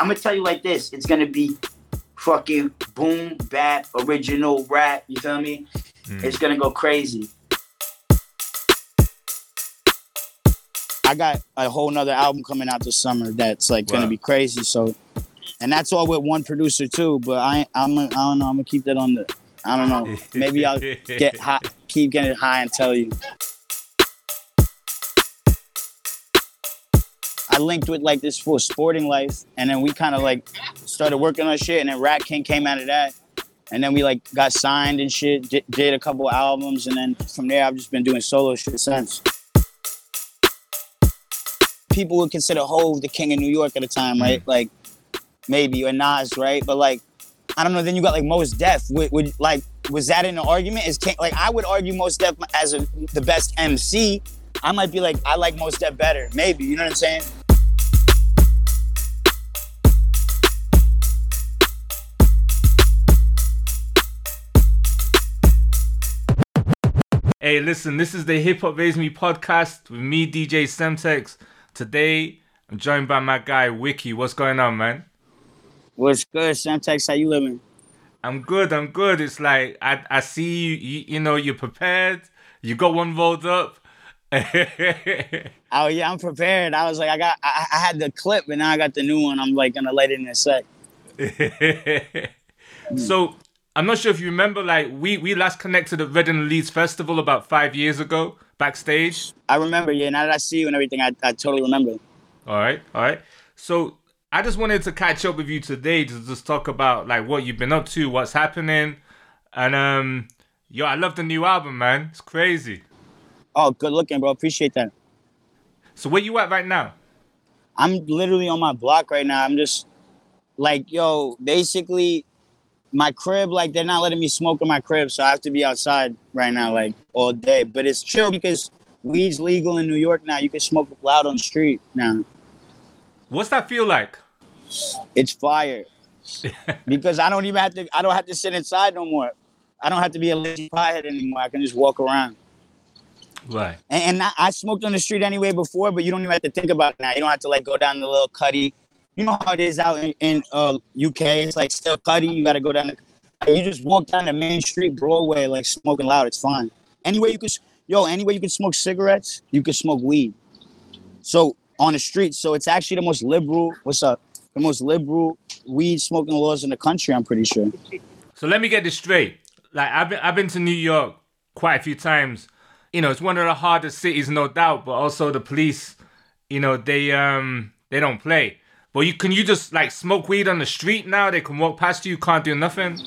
I'm gonna tell you like this: it's gonna be fucking boom bap original rap. You feel me? Hmm. It's gonna go crazy. I got a whole nother album coming out this summer that's like Wow. gonna be crazy. So, and that's all with one producer too. But I, I'm, I don't know. I'm gonna keep that on the. I don't know. Maybe I'll get high, keep getting high and tell you. Linked with like this full Sporting Life, and then we kind of like started working on shit, and then Ratking came out of that, and then we like got signed and shit, did, did a couple albums, and then from there I've just been doing solo shit since. People would consider Hove the king of New York at the time, right? Mm. Like maybe or Nas, right? But like I don't know. Then you got like Mos Def. Would, would like was that in an argument? Is King like I would argue Mos Def as a, the best MC. I might be like I like Mos Def better. Maybe you know what I'm saying? Hey, listen, this is the Hip Hop Raised Me podcast with me, DJ Semtex. Today, I'm joined by my guy, Wiki. What's going on, man? What's good, Semtex? How you living? I'm good, I'm good. It's like, I, I see you, you, you know, you're prepared. You got one rolled up. Oh yeah, I'm prepared. I was like, I got, I, I had the clip, but now I got the new one. I'm like gonna let it in a sec. so, I'm not sure if you remember, like, we, we last connected at Reading Leeds Festival about five years ago, backstage. I remember. Yeah, now that I see you and everything, I, I totally remember. All right, all right. So I just wanted to catch up with you today to just talk about like what you've been up to, what's happening, and um, yo, I love the new album, man. It's crazy. Oh, good looking, bro. Appreciate that. So where you at right now? I'm literally on my block right now. I'm just like, yo, basically, my crib, like, they're not letting me smoke in my crib, so I have to be outside right now, like, all day. But it's chill because weed's legal in New York now. You can smoke loud on the street now. What's that feel like? It's fire because I don't even have to. I don't have to sit inside no more. I don't have to be a lazy pothead anymore. I can just walk around. Right. And, and I, I smoked on the street anyway before, but you don't even have to think about it now. You don't have to like go down the little cutty. You know how it is out in, in uh, UK. It's like still cutty. You got to go down. The, you just walk down the main street, Broadway, like smoking loud. It's fine. Anyway, you could, yo, anyway you can smoke cigarettes. You can smoke weed. So on the streets, so it's actually the most liberal. What's up? The most liberal weed smoking laws in the country. I'm pretty sure. So let me get this straight. Like I've been I've been to New York quite a few times. You know, it's one of the hardest cities, no doubt, but also the police, you know, they um they don't play. But you can you just like smoke weed on the street now? They can walk past you, can't do nothing.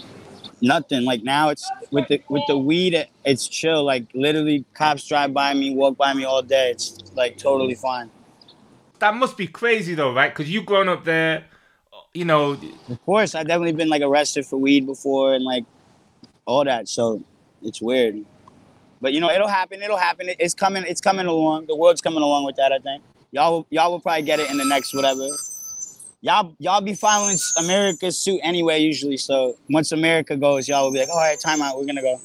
nothing. Like now, it's with the with the weed, it's chill. Like literally, cops drive by me, walk by me all day. It's like totally fine. That must be crazy though, right? Because you've grown up there, you know. Of course, I've definitely been like arrested for weed before and like all that. So it's weird. But you know, it'll happen. It'll happen. It's coming. It's coming along. The world's coming along with that. I think y'all will, y'all will probably get it in the next whatever. Y'all y'all be following America's suit anyway usually. So once America goes, y'all will be like, all right, time out. We're gonna go.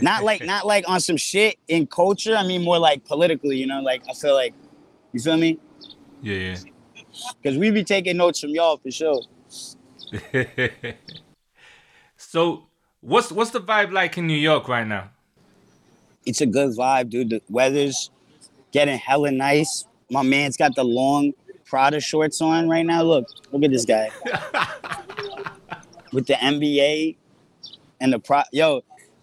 Not like not like on some shit in culture. I mean more like politically. You know, like I feel like you feel me Yeah, yeah. because we be taking notes from y'all for sure. so what's what's the vibe like in New York right now? it's a good vibe, dude. The weather's getting hella nice. My man's got the long Prada shorts on right now. Look, look at this guy with the NBA and the pro. Yo,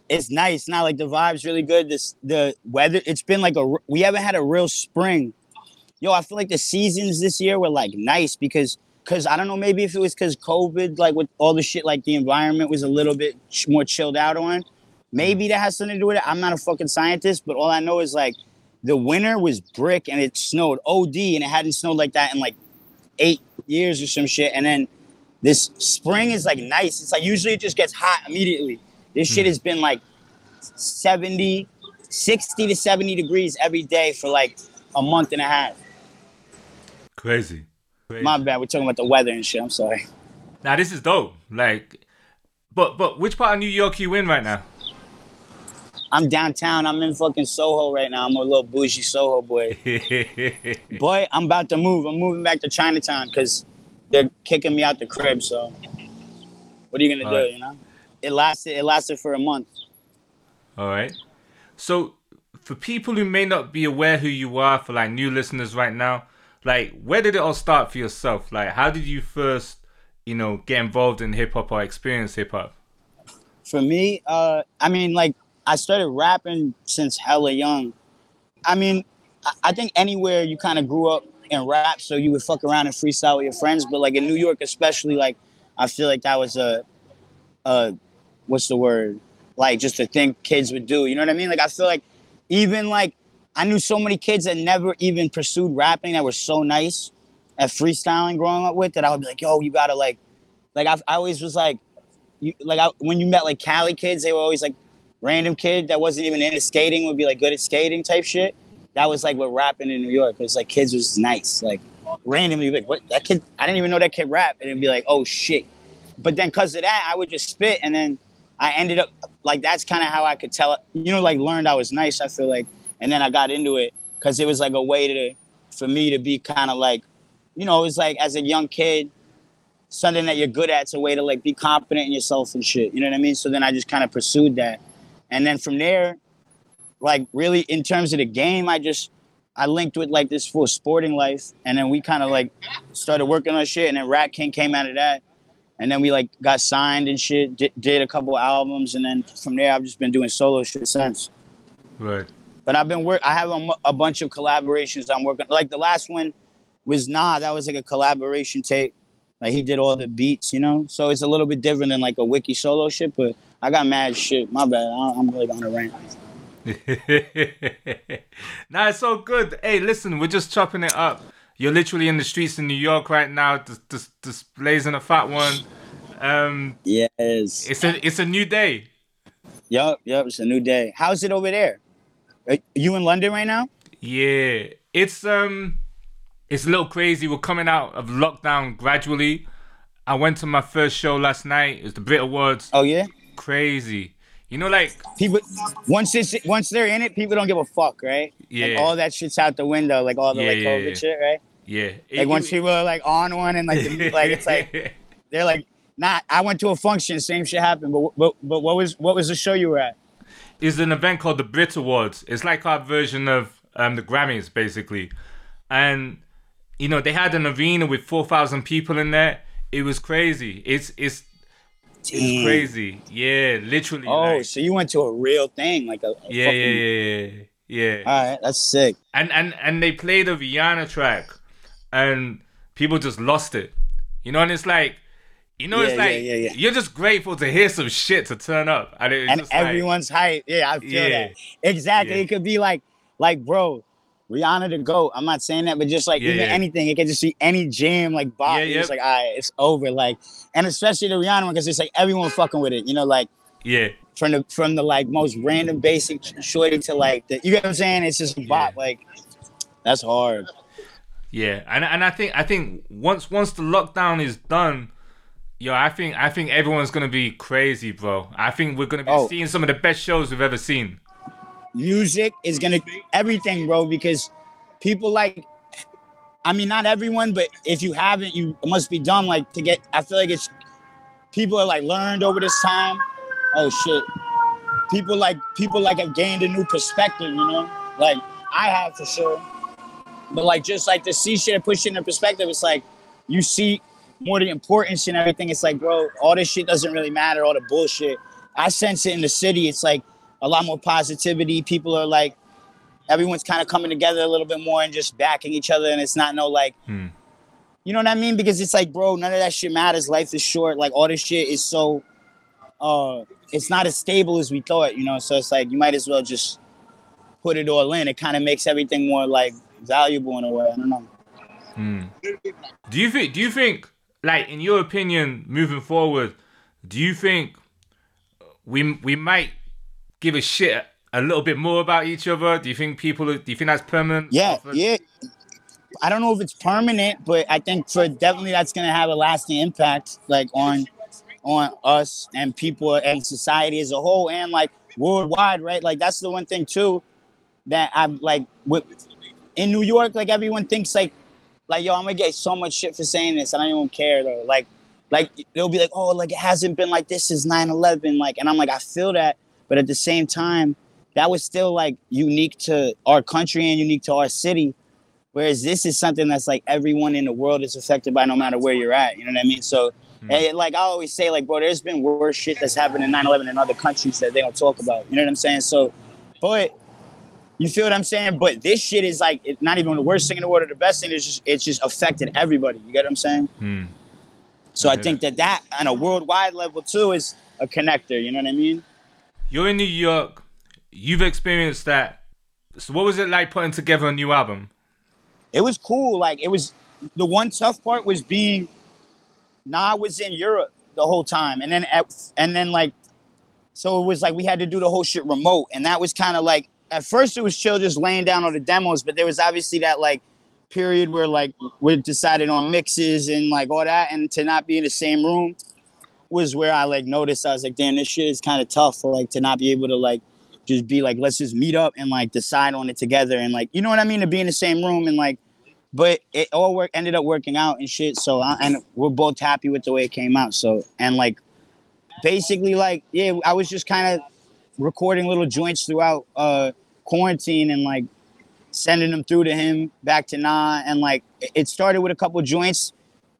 it's nice. Now, like the vibe's really good. This the weather. It's been like a We haven't had a real spring. Yo, I feel like the seasons this year were like nice because. Cause I don't know, maybe if it was cause COVID, like with all the shit, like the environment was a little bit more chilled out on. Maybe that has something to do with it. I'm not a fucking scientist, but all I know is like the winter was brick and it snowed OD and it hadn't snowed like that in like eight years or some shit. And then this spring is like nice. It's like usually it just gets hot immediately. This shit hmm. has been like 70, 60 to 70 degrees every day for like a month and a half. Crazy. Crazy. My bad. We're talking about the weather and shit. I'm sorry. Now this is dope. Like, but but which part of New York you in right now? I'm downtown. I'm in fucking Soho right now. I'm a little bougie Soho boy. boy, I'm about to move. I'm moving back to Chinatown because they're kicking me out the crib. So, what are you gonna All do? right. You know, it lasted. It lasted for a month. All right. So, for people who may not be aware who you are, for like new listeners right now, like where did it all start for yourself? Like, how did you first, you know, get involved in hip hop or experience hip hop? For me, uh, I mean, like I started rapping since hella young. I mean, I, think anywhere you kind of grew up in rap, so you would fuck around and freestyle with your friends. But like in New York, especially, like I feel like that was a, a what's the word? Like just a thing kids would do. You know what I mean? Like I feel like even like I knew so many kids that never even pursued rapping that were so nice at freestyling growing up with that I would be like, yo, you gotta like, like I, I always was like, you like I, when you met like Cali kids, they were always like random kid that wasn't even into skating would be like good at skating type shit. That was like what rapping in New York. It was like kids was nice. Like randomly like what that kid I didn't even know that kid rap and it'd be like, oh shit. But then cause of that, I would just spit and then I ended up like that's kind of how I could tell you know, like learned I was nice, I feel like. And then I got into it because it was like a way to for me to be kind of like, you know, it was like as a young kid, something that you're good at. It's a way to like be confident in yourself and shit. You know what I mean? So then I just kind of pursued that. And then from there, like really in terms of the game, I just I linked with like this full sporting life. And then we kind of like started working on shit. And then Ratking came out of that. And then we like got signed and shit, did, did a couple albums. And then from there, I've just been doing solo shit since. Right. But I've been work. I have a, a bunch of collaborations I'm working. Like the last one was Nah. That was like a collaboration tape. Like he did all the beats, you know. So it's a little bit different than like a wiki solo shit. But I got mad shit. My bad. I- I'm really on a rant. nah, it's so good. Hey, listen, we're just chopping it up. You're literally in the streets in New York right now, just, just, just blazing a fat one. Um, Yes. it's a it's a new day. Yup. Yup. It's a new day. How's it over there? Are you in London right now? Yeah, it's um, it's a little crazy. We're coming out of lockdown gradually. I went to my first show last night. It was the Brit Awards. Oh yeah. Crazy. You know, like People once it's once they're in it, people don't give a fuck, right? Like, Yeah. all that shit's out the window, like all the Yeah, like COVID yeah. shit, right? yeah. Like once people are like on one and like the, like it's like they're like not. I went to a function, same shit happened. But but but what was what was the show you were at? is an event called the Brit Awards. It's like our version of um, the Grammys, basically. And you know, they had an arena with four thousand people in there. It was crazy. It's it's it's crazy. Yeah, literally. Oh, like- so you went to a real thing, like a, a yeah, fucking, yeah, yeah, yeah, yeah. All right, that's sick. And and and they played a Rihanna track, and people just lost it. You know, and it's like. You know, it's Yeah, yeah, like yeah, yeah. you're just grateful to hear some shit to turn up, and it's and just like- everyone's hype. Yeah, I feel that. Exactly. It could be like, like, bro, Rihanna to go. I'm not saying that, but just like Yeah, even yeah. anything, it could just be any jam, like bop. Yeah, Yeah, It's like, all right, it's over. Like, and especially the Rihanna one, because it's like everyone fucking with it. You know, like yeah, from the from the like most random basic shorty to like the you get what I'm saying? It's just a bop. Like, that's hard. Yeah, and and I think I think once once the lockdown is done, yo, I think I think everyone's gonna be crazy, bro. I think we're gonna be Oh. seeing some of the best shows we've ever seen. Music is gonna everything, bro, because people like I mean not everyone, but if you haven't, you must be dumb like to get I feel like it's people are like learned over this time. Oh shit. People like people like have gained a new perspective, you know? Like I have for sure. But like just like to see shit and push it in perspective, it's like you see more the importance and everything. It's like, bro, all this shit doesn't really matter, all the bullshit. I sense it in the city. It's like a lot more positivity. People are like, everyone's kind of coming together a little bit more and just backing each other. And it's not no like, Hmm. you know what I mean? Because it's like, bro, none of that shit matters. Life is short. Like all this shit is so, uh, it's not as stable as we thought, you know? So it's like, you might as well just put it all in. It kind of makes everything more like valuable in a way. I don't know. Do you think? Do you think, like, in your opinion, moving forward, do you think we we might give a shit a little bit more about each other? Do you think people? Do you think that's permanent? Yeah, of- yeah. I don't know if it's permanent, but I think for definitely that's gonna have a lasting impact, like on on us and people and society as a whole, and like worldwide, right? Like that's the one thing too that I'm like with in New York, like everyone thinks like like yo, I'm gonna get so much shit for saying this, and I don't even care though. Like like they'll be like, oh, like it hasn't been like this since 9-11. Like, and I'm like, I feel that, but at the same time, that was still like unique to our country and unique to our city. Whereas this is something that's like everyone in the world is affected by no matter where you're at. You know what I mean? So eh, like I always say, like, bro, there's been worse shit that's happened in 9-11 in other countries that they don't talk about. You know what I'm saying? So but you feel what I'm saying? But this shit is like it's not even the worst thing in the world or the best thing. It's just it's just affected everybody. You get what I'm saying? Hmm. So I Yeah. think that that on a worldwide level too is a connector. You know what I mean? You're in New York. You've experienced that. So, what was it like putting together a new album? It was cool. Like it was the one tough part was being. Nah, was in Europe the whole time, and then at, and then like, so it was like we had to do the whole shit remote, and that was kind of like at first it was chill, just laying down on the demos, but there was obviously that like period where like we decided on mixes and like all that, and to not be in the same room was where I like noticed I was like, damn, this shit is kind of tough for like to not be able to like just be like, let's just meet up and like decide on it together and like, you know what I mean, to be in the same room and like, but it all work ended up working out and shit. So I, and we're both happy with the way it came out. So and like, basically like, yeah, I was just kind of recording little joints throughout uh quarantine and like sending them through to him back to Nah and like it- it started with a couple joints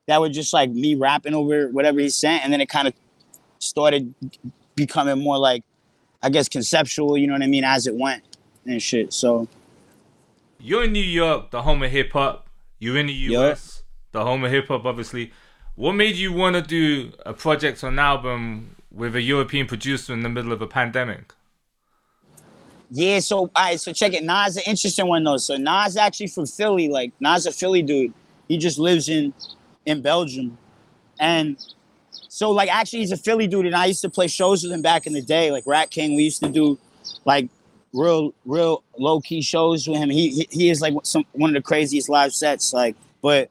that were just like me rapping over whatever he sent and then it kind of started becoming more like I guess conceptual, you know what I mean, as it went and shit. So You're in New York, the home of hip hop. You're in the US, the home of hip hop, obviously. What made you want to do a project or an album with a European producer in the middle of a pandemic? yeah, so all right, so check it. Nah's an interesting one though. So Nah's actually from Philly, like Nah's a Philly dude. He just lives in in Belgium. And so like actually he's a Philly dude and I used to play shows with him back in the day, like Ratking. We used to do like real real low key shows with him. He he, is like some one of the craziest live sets like but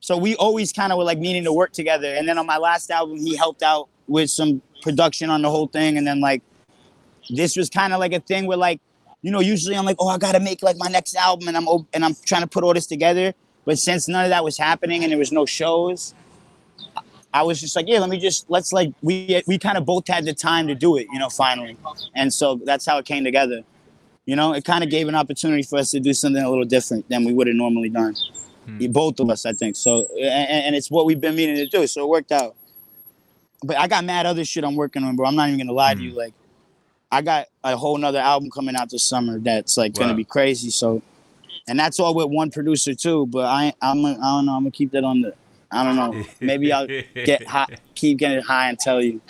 so we always kind of were like needing to work together. And then on my last album he helped out with some production on the whole thing and then like this was kind of like a thing where like you know usually i'm like oh i gotta make like my next album and i'm and i'm trying to put all this together but since none of that was happening and there was no shows I- was just like yeah let me just let's like we we kind of both had the time to do it you know finally. And so that's how it came together. You know it kind of gave an opportunity for us to do something a little different than we would have normally done. Hmm. Both of us i think. So and, and it's what we've been meaning to do so it worked out. But i got mad other shit i'm working on bro. I'm not even gonna lie to you. Hmm. Like I got a whole nother album coming out this summer that's like gonna be crazy. So, and that's all with one producer too. But I, I'm, I don't know. I'm gonna keep that on the. I don't know. Maybe I'll get high, keep getting high and tell you.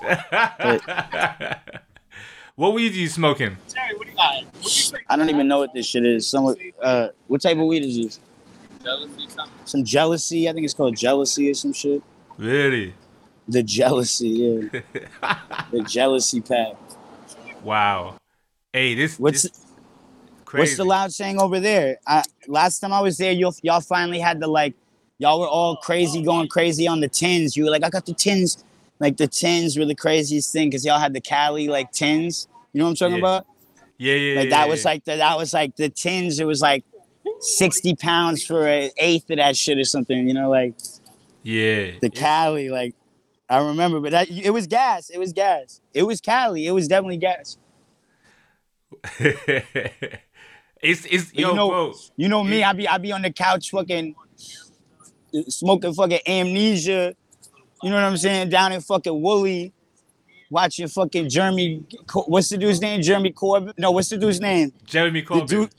What weed are you smoking? I don't even know what this shit is. Some, uh, what type of weed is this? Some jealousy. I think it's called jealousy or some shit. Really? The jealousy, yeah. the jealousy pack. Wow. Hey, this What's this crazy. What's the loud saying over there? I, last time I was there, you y'all finally had the like, y'all were all crazy, going crazy on the tins. You were like, I got the tins. Like the tins were the craziest thing because y'all had the Cali like tins. You know what I'm talking Yeah. about? Yeah, yeah, Like yeah, that was yeah. like the, that was like the tins. It was like sixty pounds for an eighth of that shit or something. You know, like yeah. the Cali. Like I remember, but that, it was gas. It was gas. It was Cali. It was definitely gas. it's it's yo, you know, bro. you know me. I be I be on the couch fucking smoking fucking amnesia. You know what I'm saying? Down in fucking Wooly, watching fucking Jeremy. What's the dude's name? Jeremy Corbyn? No, what's the dude's name? Jeremy Corbyn. dude.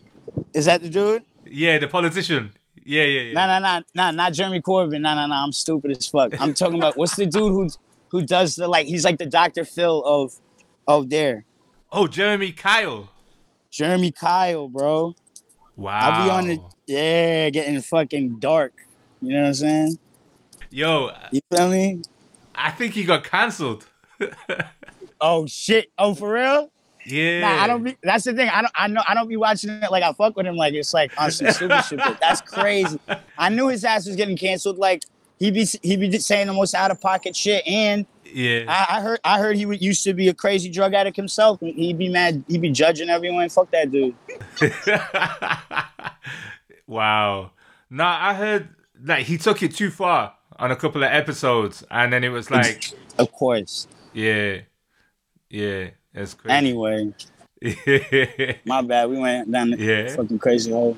Is that the dude? Yeah, the politician. Yeah, yeah, yeah. Nah, nah, nah, nah, not Jeremy Corbyn. Nah, nah, nah. I'm stupid as fuck. I'm talking about what's the dude who who does the like? He's like the Dr. Phil of of there. Oh, Jeremy Kyle. Jeremy Kyle, bro. Wow. I'll be on the yeah, getting fucking dark. You know what I'm saying? Yo, uh, You feel me? I think he got cancelled. Oh shit! Oh for real? Yeah. Nah, I don't be. That's the thing. I don't. I know. I don't be watching it like I fuck with him. Like it's like on some stupid shit. That's crazy. I knew his ass was getting canceled. Like he be he be saying the most out of pocket shit. And Yeah. I, I heard I heard he used to be a crazy drug addict himself. He'd be mad. He'd be judging everyone. Fuck that dude. wow. Nah, I heard like he took it too far on a couple of episodes, and then it was like, Of course. yeah, yeah, that's crazy. Anyway, my bad. We went down the Yeah. fucking crazy hole.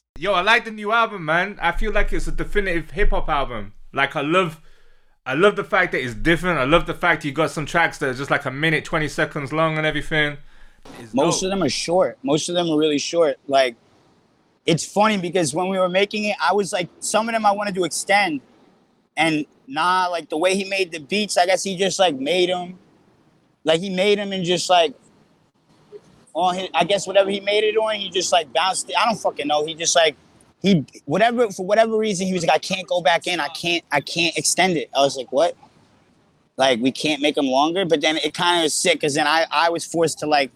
Yo, I like the new album, man. I feel like it's a definitive hip hop album. Like I love, I love the fact that it's different. I love the fact you got some tracks that are just like a minute, twenty seconds long and everything. It's Most dope. of them are short. Most of them are really short. Like, it's funny because when we were making it, I was like, some of them I wanted to extend, and nah, like the way he made the beats, I guess he just like made them, like he made them and just like on his, I guess whatever he made it on, he just like bounced it. I don't fucking know. He just like he whatever for whatever reason he was like, I can't go back in. I can't. I can't extend it. I was like, what? Like we can't make them longer. But then it kind of was sick because then I I was forced to like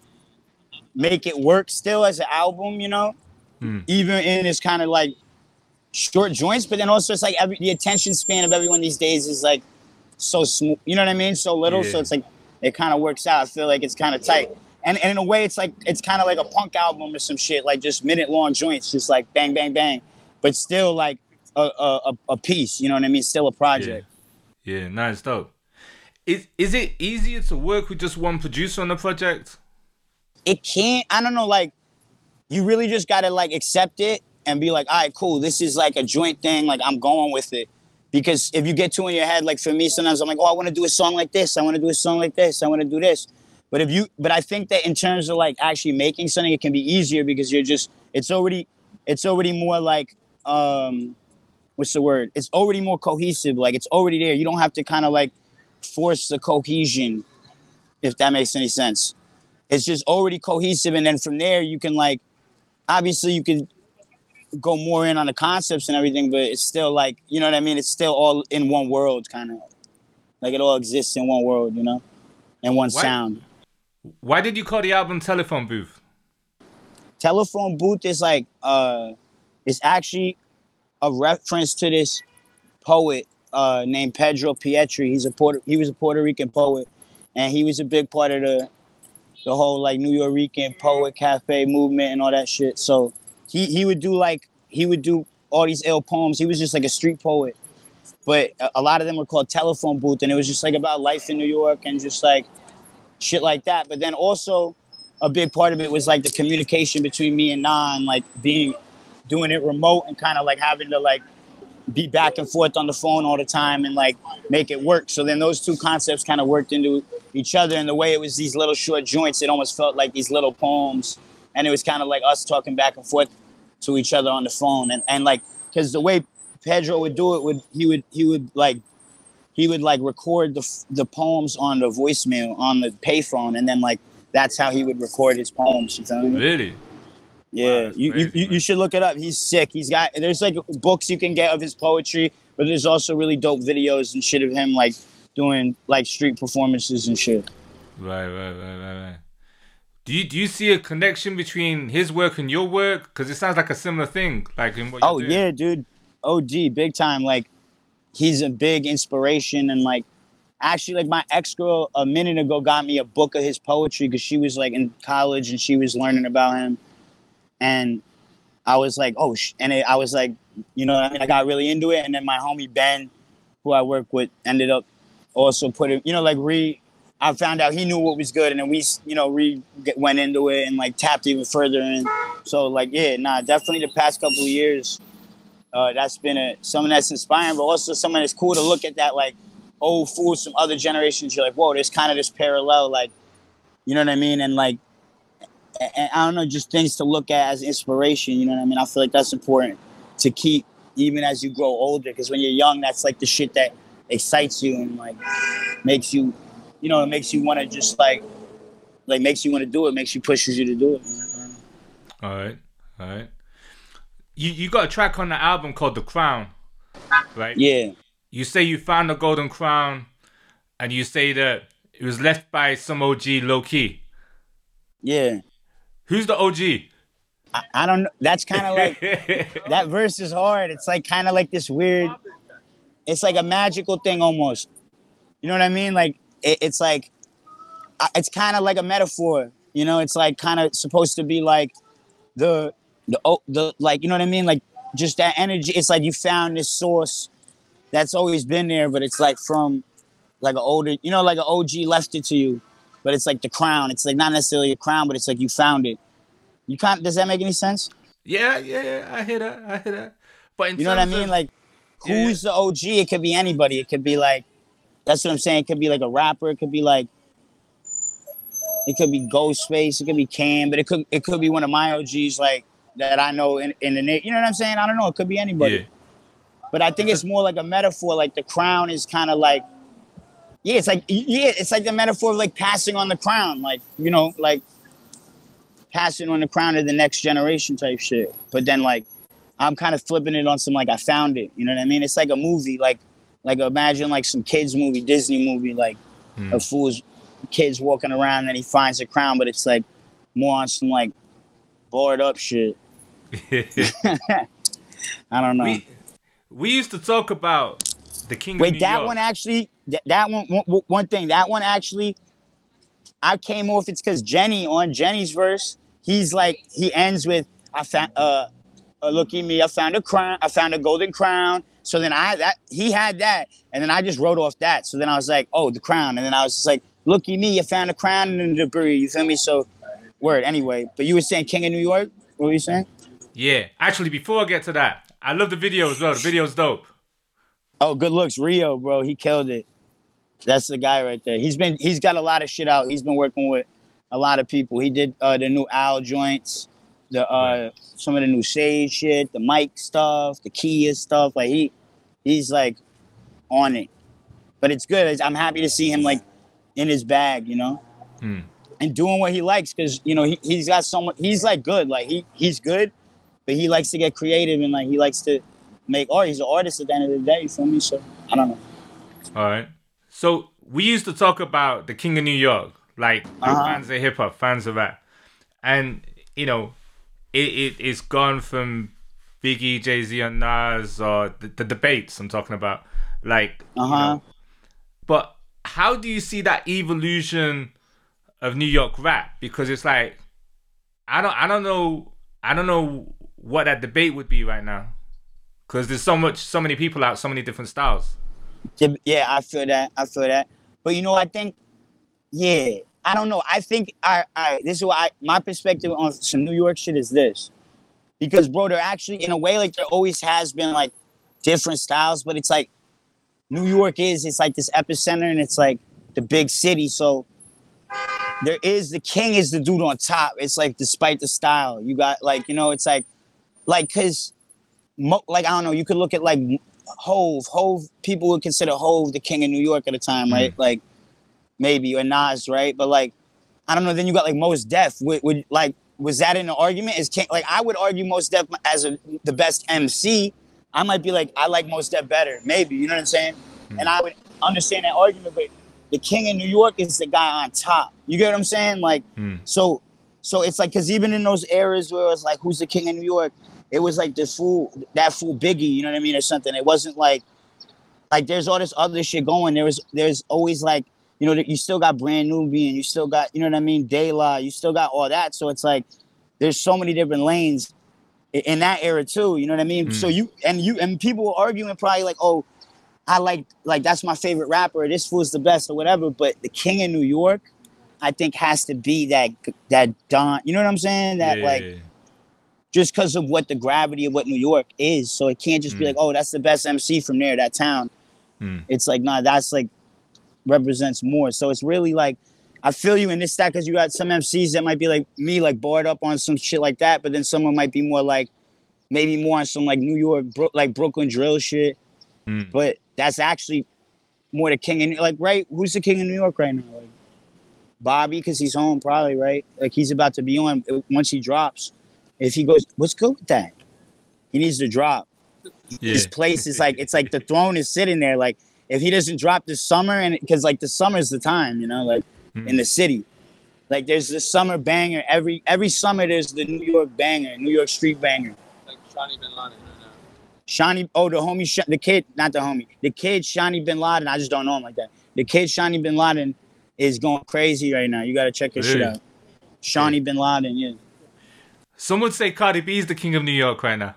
make it work still as an album, you know, hmm. even in this kind of like short joints. But then also it's like every the attention span of everyone these days is like so small. You know what I mean? So little. So it's like it kind of works out. I feel like it's kind of tight. And, and in a way, it's like it's kind of like a punk album or some shit, like just minute long joints, just like bang, bang, bang, but still like a, a, a- piece. You know what I mean? Still a project. yeah, nice, dope. Is is it easier to work with just one producer on the project? it can't i don't know like you really just gotta like accept it and be like all right cool this is like a joint thing like i'm going with it because if you get two in your head like for me sometimes i'm like oh i want to do a song like this i want to do a song like this i want to do this but if you but i think that in terms of like actually making something it can be easier because you're just it's already it's already more like um what's the word? It's already more cohesive. Like it's already there. You don't have to kind of like force the cohesion if that makes any sense. It's just already cohesive and then from there you can like obviously you can go more in on the concepts and everything but it's still like you know what i mean? It's still all in one world kind of like it all exists in one world you know? And one Why- sound Why did you call the album Telephone Booth? telephone booth is like uh it's actually a reference to this poet uh named Pedro Pietri. He's a Puerto he was a Puerto Rican poet and he was a big part of the the whole like Nuyorican poet cafe movement and all that shit. So he he would do like he would do all these ill poems. He was just like a street poet. But a lot of them were called telephone booth and it was just like about life in New York and just like shit like that. But then also a big part of it was like the communication between me and Nah, like being doing it remote and kind of like having to like be back and forth on the phone all the time and like make it work. So then those two concepts kind of worked into each other. And the way it was these little short joints, it almost felt like these little poems. And it was kind of like us talking back and forth to each other on the phone. And, and like, because the way Pedro would do it would he would he would like he would like record the the poems on the voicemail on the payphone and then like that's how he would record his poems. You feel me? Really? Yeah, that's you, you, crazy, you man. you should look it up. He's sick. He's got there's like books you can get of his poetry, but there's also really dope videos and shit of him like doing like street performances and shit. Right, right, right, right, right. Do you do you see a connection between his work and your work? Because it sounds like a similar thing, like in what. You're Oh yeah, dude. OG, big time. Like he's a big inspiration and like actually like my ex girl a minute ago got me a book of his poetry because she was like in college and she was learning about him, and I was like, oh, sh-. and it, I was like, you know, I mean, I got really into it, and then my homie Ben, who I work with, ended up also putting, you know, like re. I found out he knew what was good, and then we, you know, re went into it and like tapped even further. And so, like, yeah, nah, definitely the past couple of years, uh, that's been a something that's inspiring, but also something that's cool to look at that like old fools from other generations. You're like, whoa, there's kind of this parallel, like, you know what I mean? And like, and I don't know, just things to look at as inspiration. You know what I mean? I feel like that's important to keep even as you grow older, because when you're young, that's like the shit that excites you and like makes you, you know, it makes you want to just like, like makes you want to do it, makes you pushes you to do it. you know? All right, all right. You you got a track on the album called The Crown, right? Yeah. You say you found the golden crown, and you say that it was left by some OG low key. Yeah. Who's the OG? I, I don't know. That's kind of like that verse is hard. It's like kind of like this weird. It's like a magical thing almost. You know what I mean? Like it, it's like it's kind of like a metaphor. You know, it's like kind of supposed to be like the the oh the like you know what I mean? Like just that energy. It's like you found this source that's always been there, but it's like from like an older, you know, like an OG left it to you. But it's like the crown. It's like not necessarily a crown, but it's like you found it. You can't. Does that make any sense? Yeah, yeah, yeah. I hear that. I hear that. But in You know what I mean? of- Like, who's the OG? It could be anybody. It could be like, that's what I'm saying. It could be like a rapper. It could be like, it could be Ghostface. It could be Cam. But it could it could be one of my OGs like that I know in, in the na- You know what I'm saying? I don't know. It could be anybody. yeah, But I think it's more like a metaphor. Like the crown is kind of like, yeah, it's like yeah, it's like the metaphor of like passing on the crown. Like you know, like passing on the crown to the next generation type shit. But then like I'm kind of flipping it on some like I found it. You know what I mean? It's like a movie, like like imagine like some kids movie, Disney movie, like hmm. a fool's kids walking around and he finds a crown, but it's like more on some like bored up shit. I don't know. we we used to talk about the King of Wait, that York. one actually, that, that one, one, one thing, that one actually, I came off. It's because Jenny on Jenny's verse, he's like, he ends with, I found, uh, uh, look at me, I found a crown, I found a golden crown. So then I that he had that, and then I just wrote off that. So then I was like, oh, the crown, and then I was just like, look at me, I found a crown in the debris. You feel me? So, word. Anyway, but you were saying King of New York. What were you saying? Yeah, actually, before I get to that, I love the video as well. The video's dope. Oh, good looks, Rio, bro. He killed it. That's the guy right there. He's been he's got a lot of shit out. He's been working with a lot of people. He did uh, the new Al joints, the uh, some of the new Sage shit, the mic stuff, the Kia stuff. Like he he's like on it. But it's good. I'm happy to see him like in his bag, you know, Hmm. and doing what he likes because you know he he's got so much. He's like good. Like he he's good, but he likes to get creative and like he likes to make art. He's an artist at the end of the day. You feel me? So I don't know. All right. So we used to talk about the King of New York, like Uh-huh. fans of hip hop, fans of rap, and you know, it, it it's gone from Biggie, Jay Z, and Nas, or the, the debates I'm talking about, like. Uh huh. know, but how do you see that evolution of New York rap? Because it's like, I don't, I don't know, I don't know what that debate would be right now, because there's so much, so many people out, so many different styles. Yeah, I feel that. I feel that. But you know, I think, yeah, I don't know. I think I, I this is what I my perspective on some New York shit is this, because bro, there actually in a way like there always has been like different styles, but it's like New York is it's like this epicenter and it's like the big city, so there is the king is the dude on top. It's like despite the style, you got like you know, it's like like because mo- like I don't know, you could look at like Hove. Hove, people would consider Hove the king of New York at the time, right? Like maybe or Nas, right? But like I don't know. Then you got like Mos Def. Would, would like was that in the argument? Is king like I would argue Mos Def as a, the best MC. I might be like, I like Mos Def better, maybe. You know what I'm saying? And I would understand that argument, but the king in New York is the guy on top. You get what I'm saying? Like, Hmm. so, so it's like, cause even in those eras where it's like, who's the king in New York? It was like this fool, that fool Biggie. You know what I mean, or something. It wasn't like, like there's all this other shit going. There was, there's always like, you know, you still got Brand Nubian, you still got, you know what I mean, De La, you still got all that. So it's like, there's so many different lanes in that era too. You know what I mean? Hmm. So you and you and people were arguing probably like, oh, I like like that's my favorite rapper. This fool's the best or whatever. But the king of New York, I think has to be that that Don. You know what I'm saying? That Yeah, like. Just because of what the gravity of what New York is. So it can't just be Mm. like, oh, that's the best MC from there, that town. Mm. It's like, nah, that's like represents more. So it's really like, I feel you in this stack because you got some MCs that might be like me, like bored up on some shit like that, but then someone might be more like, maybe more on some like New York, Bro- like Brooklyn drill shit. Mm. But that's actually more the king in like right. Who's the king of New York right now? Like Bobby, because he's home probably right. Like he's about to be on uh, once he drops. If he goes, what's good with that? He needs to drop. Yeah. His place is like it's like the throne is sitting there. Like if he doesn't drop this summer, and because like the summer's the time, you know, like in hmm. the city. Like there's the summer banger every every summer. There's the New York banger, New York street banger. Like Shawnee Bin Laden right now. Shawnee, oh the homie, Sh- the kid, not the homie, the kid Shawnee Bin Laden. I just don't know him like that. The kid Shawnee Bin Laden is going crazy right now. You gotta check his shit out. Shawnee Bin Laden, yeah. Some would say Cardi B is the king of New York right now.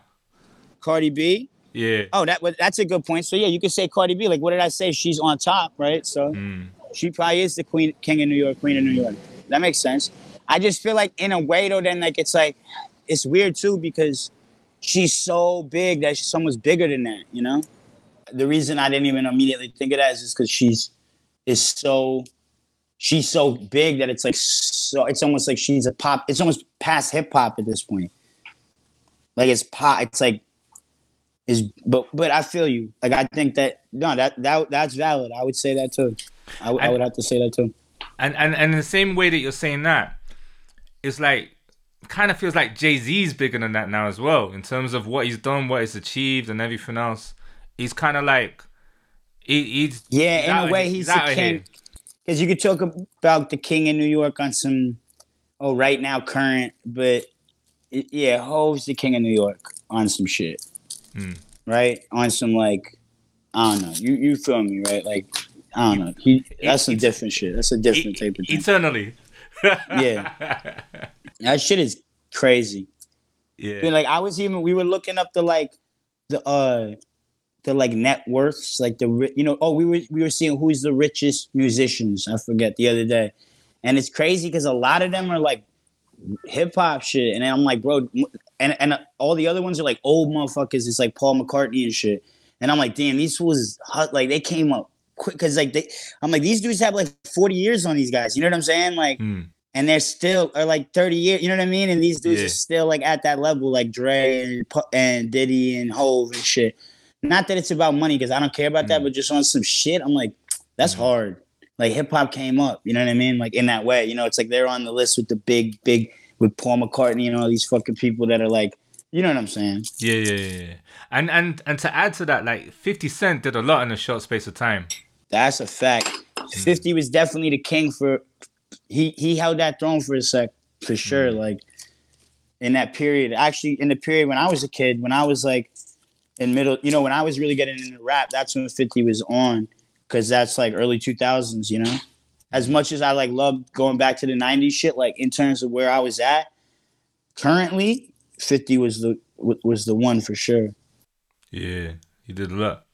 Cardi B. Yeah. Oh, that was that's a good point. So yeah, you could say Cardi B. Like, what did I say? She's on top, right? So Mm. she probably is the queen, king of New York, queen of New York. That makes sense. I just feel like in a way though, then like it's like it's weird too because she's so big that someone's bigger than that. You know, the reason I didn't even immediately think of that is just because she's is so she's so big that it's like so it's almost like she's a pop. It's almost past hip hop at this point. Like it's pop. It's like is but but I feel you. Like I think that no that that that's valid. I would say that too. I, And- would have to say that too. And and and the same way that you're saying that, it's like kind of feels like Jay Z's bigger than that now as well in terms of what he's done, what he's achieved, and everything else. He's kind of like he, he's Yeah, he's in a way, he's out of king. Because you could talk about the king in New York on some, oh, right now, current, but yeah, Hove's the king of New York on some shit, Hmm. right? On some like, I don't know. You you feel me, right? Like, I don't know. He that's some different shit. That's a different type of thing. Eternally. Yeah. That shit is crazy. Yeah. But, like I was even we were looking up the like the uh the like net worths, like the you know oh we were we were seeing who's the richest musicians. I forget the other day, and it's crazy because a lot of them are like hip hop shit, and I'm like bro, and and all the other ones are like old motherfuckers. It's like Paul McCartney and shit, and I'm like damn these fools hot like they came up quick because like they I'm like these dudes have like 40 years on these guys. You know what I'm saying? Like Hmm. and they're still or like 30 years, you know what I mean? And these dudes Yeah. are still like at that level, like Dre and, and Diddy and Hove and shit. Not that it's about money because I don't care about Mm. that, but just on some shit, I'm like, that's hard. Like hip hop came up, you know what I mean? Like in that way, you know, it's like they're on the list with the big, big, with Paul McCartney and all these fucking people that are like, you know what I'm saying? Yeah, yeah, yeah. And and and to add to that, like Fifty Cent did a lot in a short space of time. That's a fact. Mm. 50 was definitely the king for he he held that throne for a sec for sure. Mm. Like in that period. Actually in the period when I was a kid, when I was like in middle, you know, when I was really getting into rap, that's when 50 was on. Cause that's like early 2000s, you know? As much as I like love going back to the 90s shit, like in terms of where I was at, currently 50 was the was the one for sure. Yeah, he did a lot.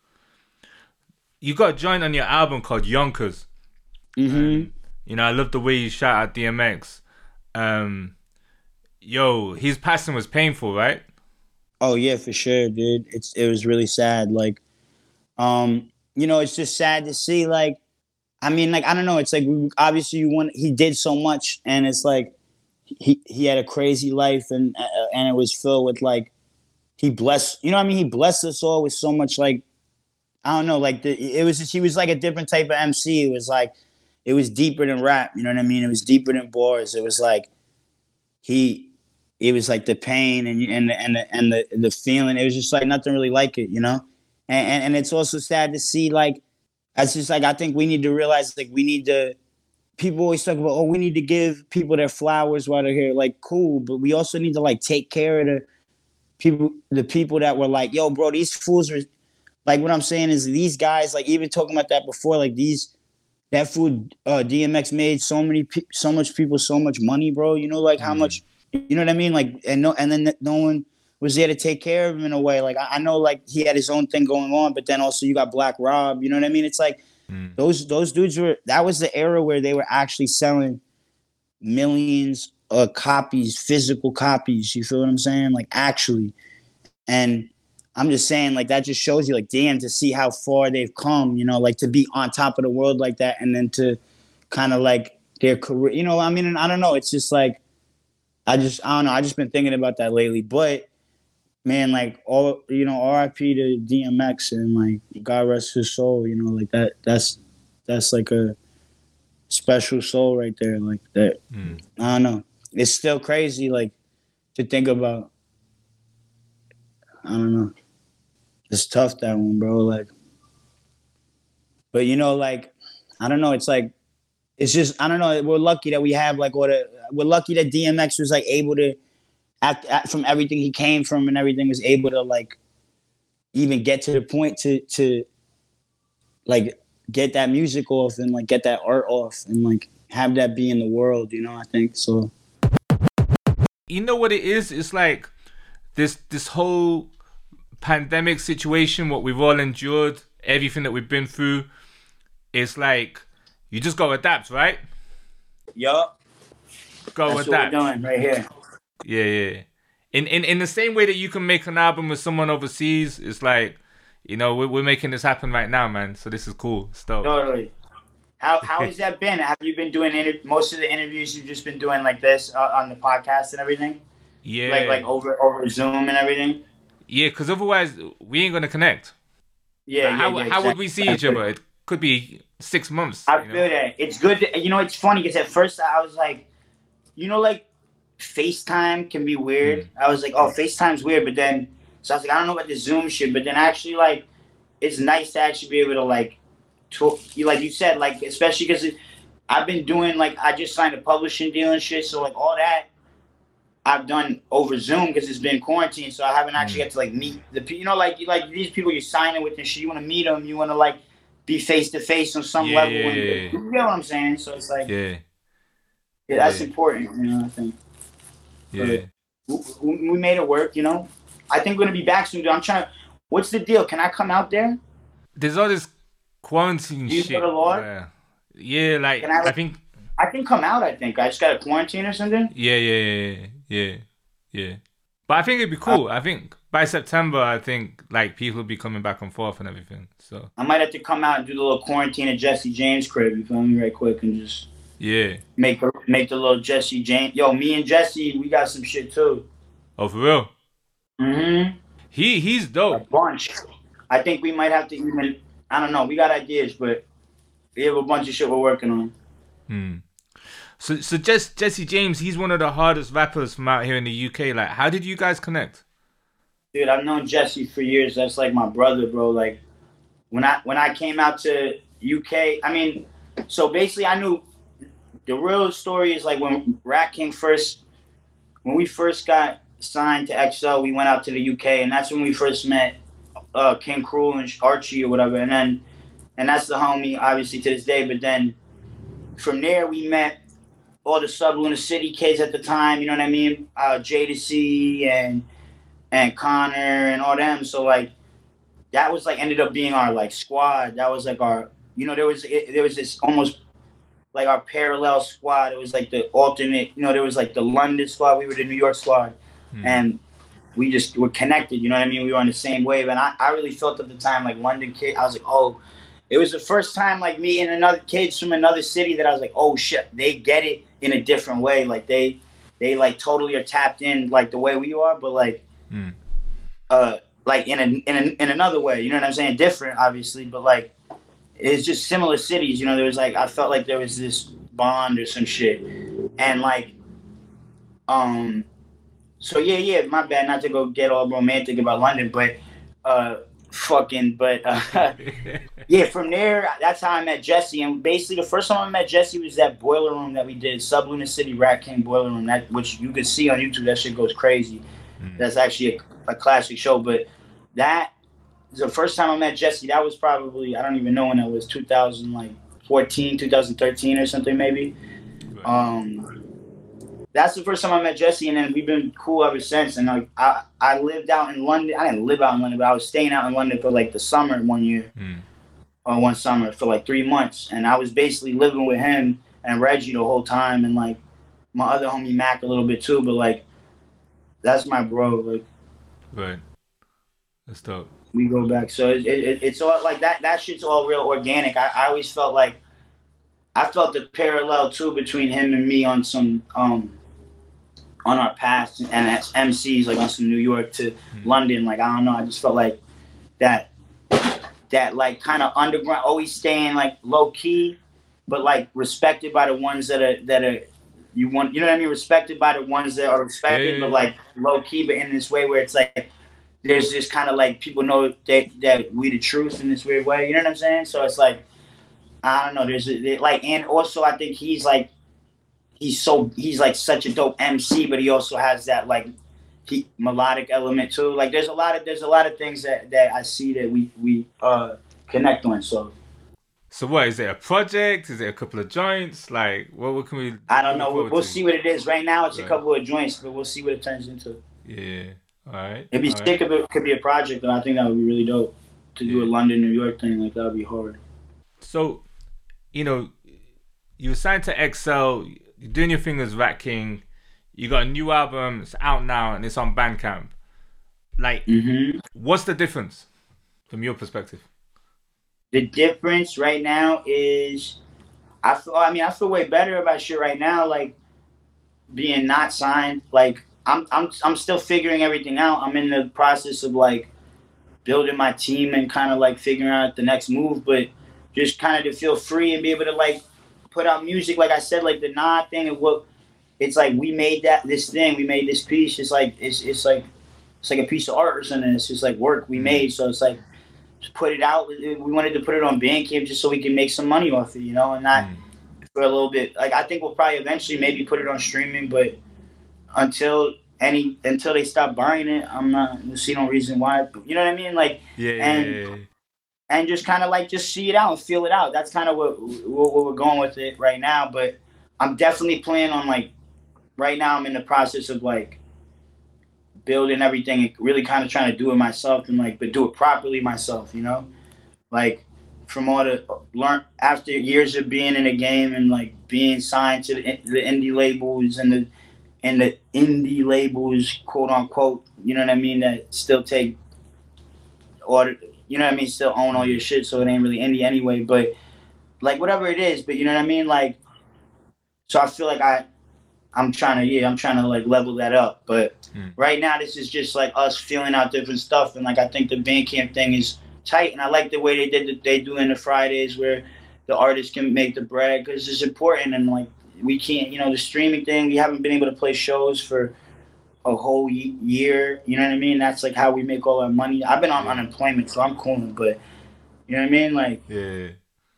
You got a joint on your album called Yonkers. Mm-hmm. You know, I love the way you shout out DMX. Um, yo, his passing was painful, right? Oh yeah, for sure, dude. It's it was really sad. Like, um, you know, it's just sad to see. Like, I mean, like I don't know. It's like obviously you want he did so much, and it's like he he had a crazy life, and uh, and it was filled with like he blessed. You know, what I mean, he blessed us all with so much. Like, I don't know. Like the it was just, he was like a different type of MC. It was like it was deeper than rap. You know what I mean? It was deeper than bars. It was like he it was like the pain and and the, and the, and the the feeling. It was just like nothing really like it, you know. And and, and it's also sad to see like, it's just like I think we need to realize like we need to. People always talk about oh we need to give people their flowers while they're here. Like cool, but we also need to like take care of the people the people that were like yo bro these fools are like what I'm saying is these guys like even talking about that before like these that food uh DMX made so many pe- so much people so much money bro you know like how much you know what I mean like and no and then no one was there to take care of him in a way like I, I know like he had his own thing going on but then also you got Black Rob you know what I mean it's like mm. those those dudes were that was the era where they were actually selling millions of copies physical copies you feel what I'm saying like actually and I'm just saying, like that just shows you, like, damn, to see how far they've come, you know, like to be on top of the world like that, and then to kind of like their career, you know. I mean, and I don't know. It's just like I just I don't know. I just been thinking about that lately, but man, like all you know, R.I.P. to DMX and like God rest his soul, you know, like that. That's that's like a special soul right there, like that. Mm. I don't know. It's still crazy, like to think about. I don't know. It's tough that one, bro. Like, but you know, like, I don't know. It's like, it's just I don't know. We're lucky that we have like what a. We're lucky that DMX was like able to, act, act from everything he came from and everything was able to like, even get to the point to to, like, get that music off and like get that art off and like have that be in the world. You know, I think so. you know what it is it's like this this whole pandemic situation what we've all endured everything that we've been through it's like you just gotta adapt right Yup. Go That's with that doing right here. yeah yeah in, in in the same way that you can make an album with someone overseas it's like you know we're, we're making this happen right now man so this is cool stuff Totally. How how has that been? Have you been doing inter- most of the interviews? You've just been doing like this uh, on the podcast and everything, yeah like like over over Zoom and everything. yeah because otherwise we ain't gonna connect Yeah, Like, yeah, how, yeah, how would we see each other it could be six months I you know? feel that it's good. To, you know, it's funny because at first I was like, you know, like FaceTime can be weird. Mm. I was like, oh, FaceTime's weird, but then so I was like, I don't know about the Zoom shit, but then actually like, it's nice to actually be able to like, talk. you like you said, like especially because I've been doing like I just signed a publishing deal and shit, so like all that. I've done over Zoom because it's been quarantine, so I haven't actually mm. got to like meet the people. You know, like you like these people you're signing with and shit. You want to meet them. You want to like be face to face on some Yeah, level. yeah, and, yeah. You get what I'm saying? So it's like, yeah, yeah that's Yeah. important. You know, I think yeah we, we we made it work. You know, I think we're gonna be back soon. Dude. I'm trying. What's the deal? Can I come out there? there's all this quarantine shit. to where- yeah, like I- I, think I can come out. I think I just got a quarantine or something. yeah, yeah, yeah, yeah, yeah. But I think it'd be cool. I think by September, I think like people will be coming back and forth and everything. So I might have to come out and do the little quarantine at Jesse James' crib. You feel me? Right quick and just yeah. make the make the little Jesse James. Yo, me and Jesse, we got some shit too. Oh, for real? Mm-hmm. He he's dope. A bunch. I think we might have to even. I don't know. We got ideas, but we have a bunch of shit we're working on. Hmm. So so just Jesse James, he's one of the hardest rappers from out here in the UK. Like, how did you guys connect? Dude, I've known Jesse for years. That's like my brother, bro. Like when I when I came out to UK, I mean, so basically I knew the real story is like when Ratking first when we first got signed to XL, we went out to the UK and that's when we first met uh King Krule and Archy or whatever. And then and that's the homie obviously to this day, but then from there we met all the sub Luna City kids at the time, you know what I mean? Uh Jadasea and and Connor and all them. So like that was like ended up being our like squad. That was like our you know there was it, there was this almost like our parallel squad. It was like the alternate. You know there was like the London squad. We were the New York squad, and we just were connected. You know what I mean? We were on the same wave, and I, I really felt at the time like London kid. I was like, oh. It was the first time like me and another kids from another city that I was like, oh shit, they get it in a different way. Like they they like totally are tapped in like the way we are, but like uh like in a, in a, in another way you know what i'm saying different obviously but like it's just similar cities you know there was like i felt like there was this bond or some shit and like um so yeah, yeah, my bad not to go get all romantic about London, but uh fucking but uh yeah, from there that's how I met Jesse. And basically the first time I met Jesse was that boiler room that we did, Subluna City Ratking boiler room, that which you could see on YouTube, that shit goes crazy. That's actually a, a classic show. But that the first time I met Jesse. That was probably I don't even know when that was, 2000 like 14, 2013 or something maybe. Um, that's the first time I met Jesse, and then we've been cool ever since. And like I, I lived out in London. I didn't live out in London, but I was staying out in London for like the summer one year, mm. or one summer for like three months, and I was basically living with him and Reggie the whole time, and like my other homie Mac a little bit too. But like that's my bro. Like Right. That's dope. We go back. So it, it, it's all like that. That shit's all real organic. I, I always felt like I felt the parallel too between him and me on some um on our past and as MCs like on some New York to London. Like I don't know. I just felt like that that like kind of underground, always staying like low key, but like respected by the ones that are that are you want. You know what I mean? Respected by the ones that are respected, Yeah, but yeah, like low key, but in this way where it's like there's this kind of like people know that that we the truth in this weird way. You know what I'm saying? So it's like I don't know. There's a, like, and also I think he's like he's so he's like such a dope MC, but he also has that like he, melodic element too. Like there's a lot of there's a lot of things that that I see that we we uh connect on. So So what is it? A project? Is it a couple of joints? Like what? What can we? I don't know. We'll, to? see what it is. Right now, it's a couple of joints, but we'll see what it turns into. Yeah. All right. It'd be all right. sick if it could be a project, and I think that would be really dope to do a London, New York thing. Like that would be hard. So, you know, you were signed to XL. You're doing your thing as Ratking. You got a new album. It's out now and it's on Bandcamp. Like, Mm-hmm. what's the difference from your perspective? The difference right now is, I feel. I mean, I feel way better about shit right now. Like being not signed. Like I'm, I'm, I'm still figuring everything out. I'm in the process of like building my team and kind of like figuring out the next move. But just kind of to feel free and be able to like put out music. Like I said, like the Nah thing and what it's like. We made that this thing. We made this piece. It's like it's it's like it's like a piece of art or something. It's just like work we mm-hmm. made. So it's like just put it out. We wanted to put it on Bandcamp just so we can make some money off it, you know, and not mm. for a little bit. Like I think we'll probably eventually maybe put it on streaming, but until any until they stop buying it, I'm not see no reason why. You know what I mean? Like Yeah. And- yeah, yeah. and just kind of like just see it out and feel it out. That's kind of what, what what we're going with it right now. But I'm definitely planning on like right now. I'm in the process of like building everything and really kind of trying to do it myself and like but do it properly myself. You know, like from all the learn after years of being in the game and like being signed to the, the indie labels and the and the indie labels, quote unquote. You know what I mean? That still take order you know what I mean, still own all your shit, so it ain't really indie anyway. But like whatever it is, but you know what I mean, like. So I feel like I, I'm trying to yeah, I'm trying to like level that up. But Mm. right now, this is just like us feeling out different stuff, and like I think the Bandcamp thing is tight, and I like the way they did the, they do in the Fridays where the artists can make the bread because it's important, and like we can't, you know, the streaming thing. We haven't been able to play shows for a whole year. You know what I mean? That's like how we make all our money. I've been on unemployment, so I'm cool. But you know what I mean? Like Yeah.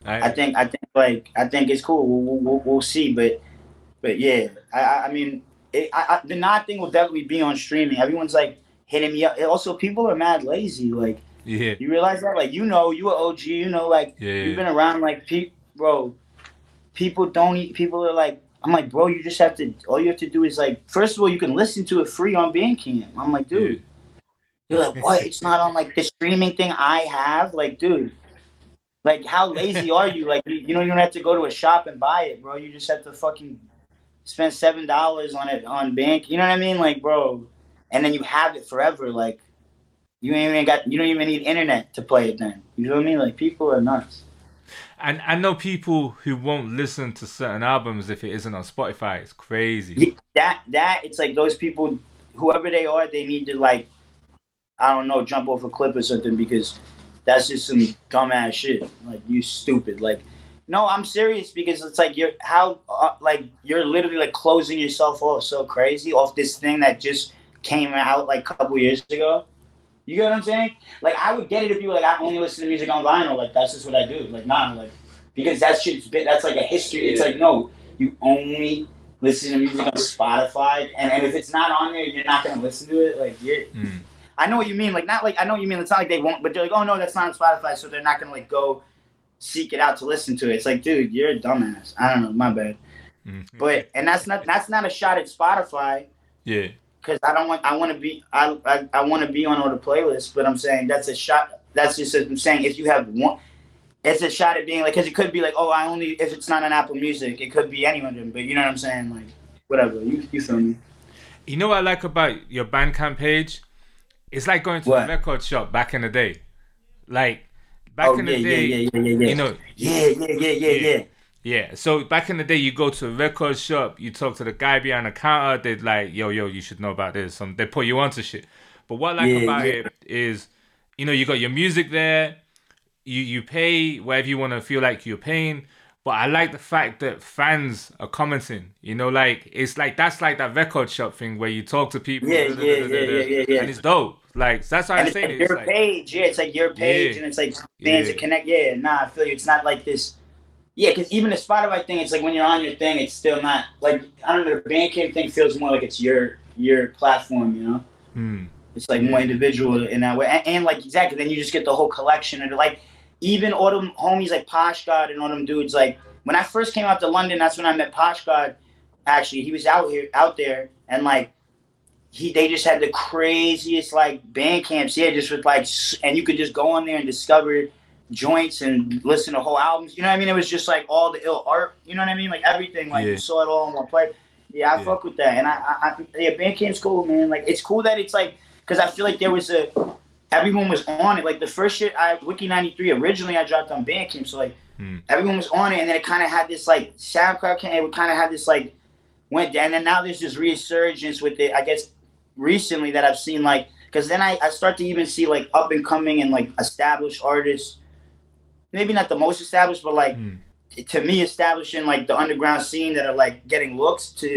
I think I think like I think it's cool. We'll, we'll, we'll see. But but yeah, I I, I mean, it, I, I, the Nah thing will definitely be on streaming. Everyone's like hitting me up. Also, people are mad lazy. Like Yeah. you realize that? Like you know, you are OG. You know, like Yeah. you've been around. Like pe- bro, people don't eat. People are like. I'm like, bro, you just have to. All you have to do is like, first of all, you can listen to it free on Bandcamp. I'm like, dude. You're like, what? It's not on like the streaming thing I have. Like, dude, like how lazy are you? Like, you, you don't have to go to a shop and buy it, bro. You just have to fucking spend seven dollars on it on bank. You know what I mean? Like, bro, and then you have it forever. Like, you ain't even got. You don't even need internet to play it. Then you know what I mean? Like, people are nuts. And I know people who won't listen to certain albums if it isn't on Spotify. It's crazy. That that it's like those people, whoever they are, they need to like, I don't know, jump off a cliff or something because that's just some dumbass shit. Like you stupid. Like, no, I'm serious because it's like you're how uh, like you're literally like closing yourself off so crazy off this thing that just came out like a couple years ago. You get what I'm saying? Like I would get it if you were like I only listen to music on vinyl. Or like that's just what I do. Like nah, like because that shit's been that's like a history. It's like no, you only listen to music on Spotify, and, and if it's not on there, you're not gonna listen to it. Like you're. Mm. I know what you mean. Like not like I know what you mean. It's not like they won't, but they're like, oh no, that's not on Spotify, so they're not gonna like go seek it out to listen to it. It's like, dude, you're a dumbass. I don't know, my bad. Mm. But and that's not that's not a shot at Spotify Yeah. Because I don't want I want to be I I, I want to be on all the playlists. But I'm saying that's a shot. That's just I'm saying if you have one. It's a shot at being like, because it could be like, oh, I only if it's not on Apple Music, it could be any of them. But you know what I'm saying? Like, whatever. You you feel me? You know what I like about your Bandcamp page? It's like going to What? a record shop back in the day. Like back oh in yeah, the yeah, day, yeah, yeah, yeah, yeah. you know, yeah, yeah, yeah, yeah, yeah. Yeah, so back in the day, you go to a record shop, you talk to the guy behind the counter, they'd like, yo, yo, you should know about this. Some they put you onto shit. But what I like Yeah, about yeah. it is, you know, you got your music there, you you pay whatever you want to feel like you're paying. But I like the fact that fans are commenting. You know, like it's like that's like that record shop thing where you talk to people. Yeah, yeah, yeah, yeah, yeah, yeah. And it's dope. Like that's why I'm saying it. Your page, yeah. It's like your page, and it's like fans Yeah. connect. Yeah, nah, I feel you. It's not like this. Yeah, because even the Spotify thing, it's like when you're on your thing, it's still not like I don't know. The Bandcamp thing feels more like it's your your platform, you know. hmm. It's like more individual in that way, and, and like exactly, then you just get the whole collection and. Like even all them homies like Posh God and all them dudes. Like when I first came out to London, that's when I met Posh God. Actually, he was out here, out there, and like he, they just had the craziest like band camps. Yeah, just with like, and you could just go on there and discover joints and listen to whole albums. You know what I mean? It was just like all the ill art. You know what I mean? Like everything. Like Yeah. you saw it all in one place. Yeah, I Yeah. fuck with that, and I, I, I yeah, Bandcamp's cool, man. Like it's cool that it's like because I feel like there was a everyone was on it. Like the first shit I Wiki ninety three originally I dropped on Bandcamp, so like Hmm. everyone was on it, and then it kind of had this like SoundCloud, it kind of had this like went down, and then now there's this resurgence with it. I guess recently that I've seen like because then I, I start to even see like up and coming and like established artists, maybe not the most established, but like Hmm. to me establishing like the underground scene that are like getting looks to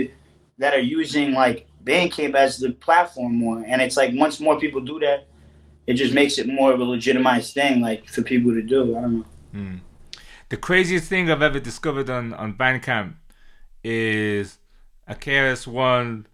that are using like Bandcamp as the platform more, and it's like once more people do that, it just makes it more of a legitimized thing like for people to do. I don't know. Hmm. The craziest thing I've ever discovered on, on Bandcamp is a KRS-One.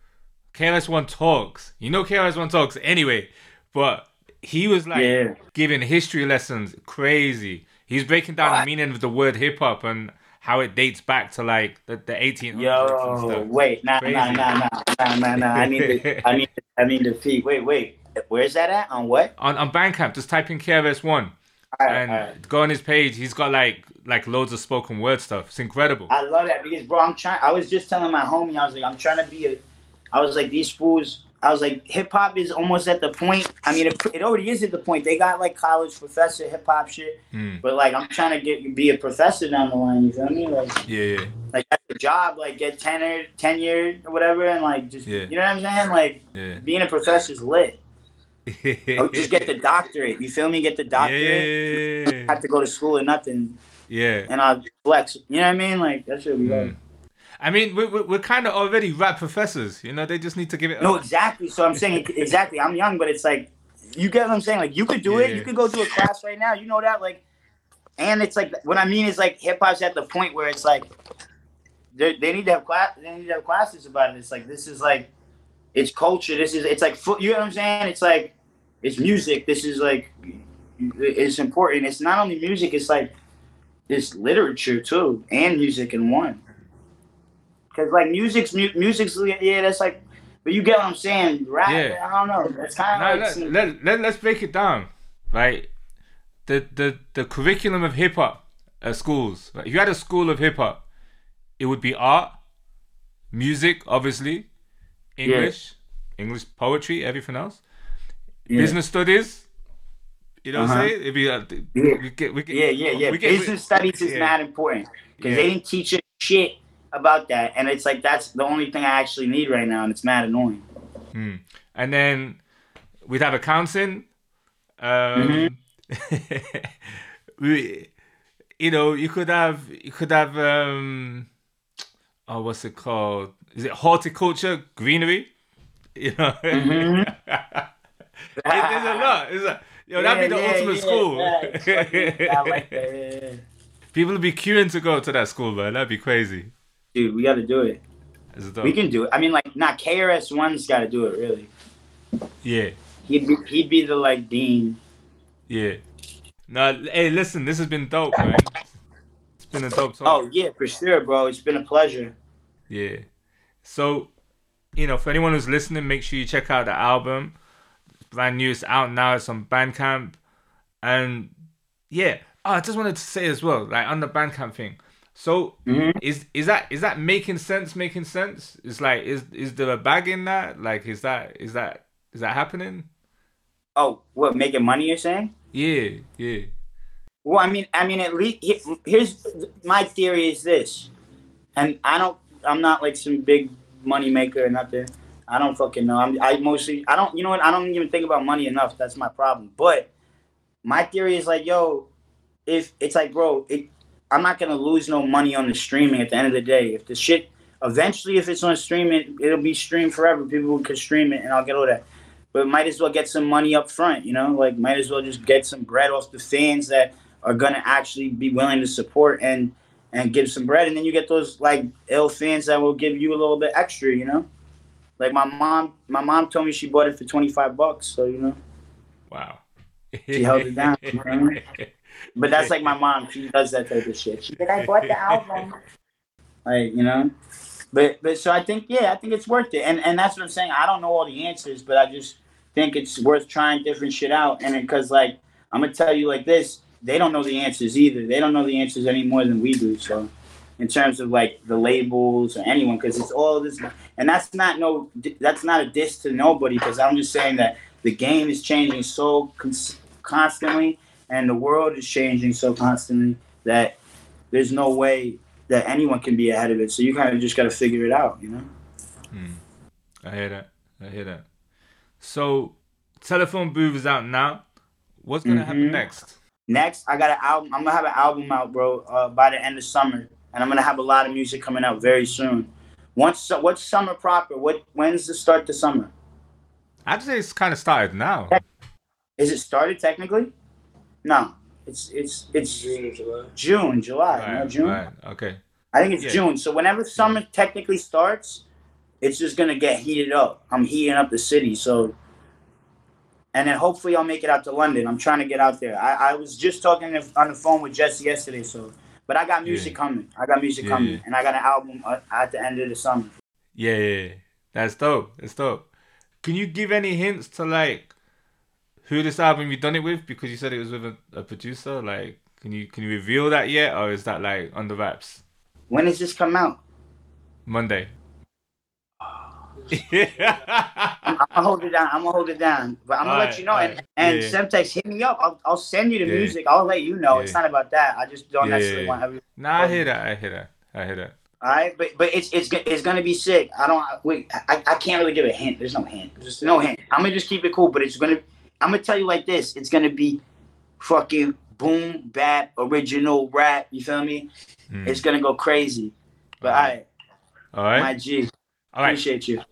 KRS-One talks. You know KRS-One talks anyway, but he was like Yeah. giving history lessons. Crazy. He's breaking down the meaning of the word hip hop and how it dates back to like the, the 1800s and Yo, wait, nah, Crazy. nah, nah, nah, nah, nah, nah. I need to, I need, I need to feed. Wait, wait. Where's that at? On what? On on Bandcamp, just type in KRS-One All right, and right. go on his page. He's got like like loads of spoken word stuff. It's incredible. I love that because, bro, I'm trying. I was just telling my homie, I was like, I'm trying to be a. I was like, these fools. I was like, hip hop is almost at the point. I mean, it, it already is at the point. They got like college professor hip hop shit, Hmm. but like, I'm trying to get be a professor down the line. You feel me? Like, Yeah, yeah. like that's a job. Like, get tenure, tenure, or whatever, and like, just Yeah. you know what I'm saying? Like, Yeah. being a professor is lit. Just get the doctorate. You feel me? Get the doctorate. Yeah. Have to go to school or nothing, Yeah. and I'll flex. You know what I mean? Like that's what we. Mm. I mean, we're, we're, we're kind of already rap professors. You know, they just need to give it. No, up. exactly. So I'm saying exactly. I'm young, but it's like you get what I'm saying. Like you could do it. Yeah. You could go to a class right now. You know that. Like, and it's like what I mean is like hip hop's at the point where it's like they they need to have class. They need to have classes about it. It's like this is like it's culture. This is it's like foot. You know what I'm saying? It's like it's music. This is like it's important. It's not only music. It's like it's literature too, and music in one. Cause like music's mu- music's yeah, that's like, but you get what I'm saying. Rap, Yeah. I don't know. That's kind of like let, let, let, let's break it down, right? The the the curriculum of hip hop at schools. Like, if you had a school of hip hop, it would be art, music, obviously, English, English poetry, everything else, Yeah. business studies. You know what Uh-huh. I'm saying? It'd be uh, Yeah. we get, we get, yeah, yeah, yeah. we get- Business studies is yeah. not important because they didn't teach us shit about that, and it's like that's the only thing I actually need right now, and it's mad annoying. Hmm. And then we'd have accounting. Um, we, you know, you could have you could have um, oh, what's it called? Is it horticulture, greenery? You know, Mhm. It- there's a lot. It's a, yo, that'd be the Yeah, ultimate yeah, school. yeah, like that. yeah, yeah. People would be queuing to go to that school, man. That'd be crazy. Dude, we got to do it. We can do it. I mean, like, not KRS One's got to do it. Really, Yeah, he'd be he'd be the like dean. yeah. No, hey, listen, this has been dope, man. It's been a dope talk. Oh yeah, for sure, bro. It's been a pleasure. Yeah. So, you know, for anyone who's listening, make sure you check out the album. It's brand new. It's out now. It's on Bandcamp. And yeah, oh, I just wanted to say as well, like on the Bandcamp thing. So Mm-hmm. is is that is that making sense? Making sense? It's like is is there a bag in that? Like is that is that is that happening? Oh, what making money? You're saying? Yeah, yeah. Well, I mean, I mean, at least here's my theory is this, and I don't, I'm not like some big money maker or nothing. I don't fucking know. I'm, I mostly, I don't, you know what? I don't even think about money enough. That's my problem. But my theory is like, yo, if it's like, bro, it, I'm not gonna lose no money on the streaming at the end of the day. If the shit, eventually, if it's on streaming, it'll be streamed forever. People can stream it, and I'll get all that. But might as well get some money up front, you know? Like, might as well just get some bread off the fans that are gonna actually be willing to support and and give some bread, and then you get those like ill fans that will give you a little bit extra, you know. Like my mom, my mom told me she bought it for twenty five bucks, so you know. Wow. She held it down. you know what I mean? But that's like my mom. She does that type of shit. She's like, I bought the album. Like you know, but but so I think yeah, I think it's worth it, and and that's what I'm saying. I don't know all the answers, but I just think it's worth trying different shit out, and because like I'm gonna tell you like this, they don't know the answers either. They don't know the answers any more than we do. So in terms of like the labels or anyone, because it's all this, and that's not no, that's not a diss to nobody, because I'm just saying that the game is changing so cons- constantly, and the world is changing so constantly that there's no way that anyone can be ahead of it. So you kind of just got to figure it out, you know. I hear that. I hear that. So, telephone booth is out now. What's gonna happen Mhm. next? Next, I got an album. I'm gonna have an album out, bro, uh, by the end of summer, and I'm gonna have a lot of music coming out very soon. Once, what's summer proper? What when's the start to summer? I'd say it's kind of started now. Is it started technically? No, it's it's it's June July. June, July, no, June. right, okay. I think it's Yeah. June. So whenever summer technically starts, it's just gonna get heated up. I'm heating up the city, so and then hopefully I'll make it out to London. I'm trying to get out there. I, I was just talking on the phone with Jesse yesterday, so but I got music Yeah. coming. I got music Yeah, coming, yeah. and I got an album uh, at the end of the summer. Yeah, yeah, yeah. That's dope. That's dope. Can you give any hints to like who this album you done it with? Because you said it was with a, a producer. Like, can you can you reveal that yet, or is that like on the wraps? When does this come out? Monday. I'm gonna hold it down. I'm gonna hold it down, but I'm gonna Alright, let you know. And, alright. and Yeah. Semtex, hit me up. I'll, I'll send you the Yeah. music. I'll let you know. It's not about that. I just don't Yeah, necessarily yeah, want yeah. every. Nah, I hear that. I hear that. I hear that. All right, but but it's it's it's gonna be sick. I don't wait. I, I can't really give a hint. There's no hint. There's no hint. I'm gonna just keep it cool. But it's gonna. I'm gonna tell you like this. It's gonna be fucking boom bap original rap. You feel me? Mm. It's gonna go crazy. But Alright. I, All right. my G, All right. appreciate you.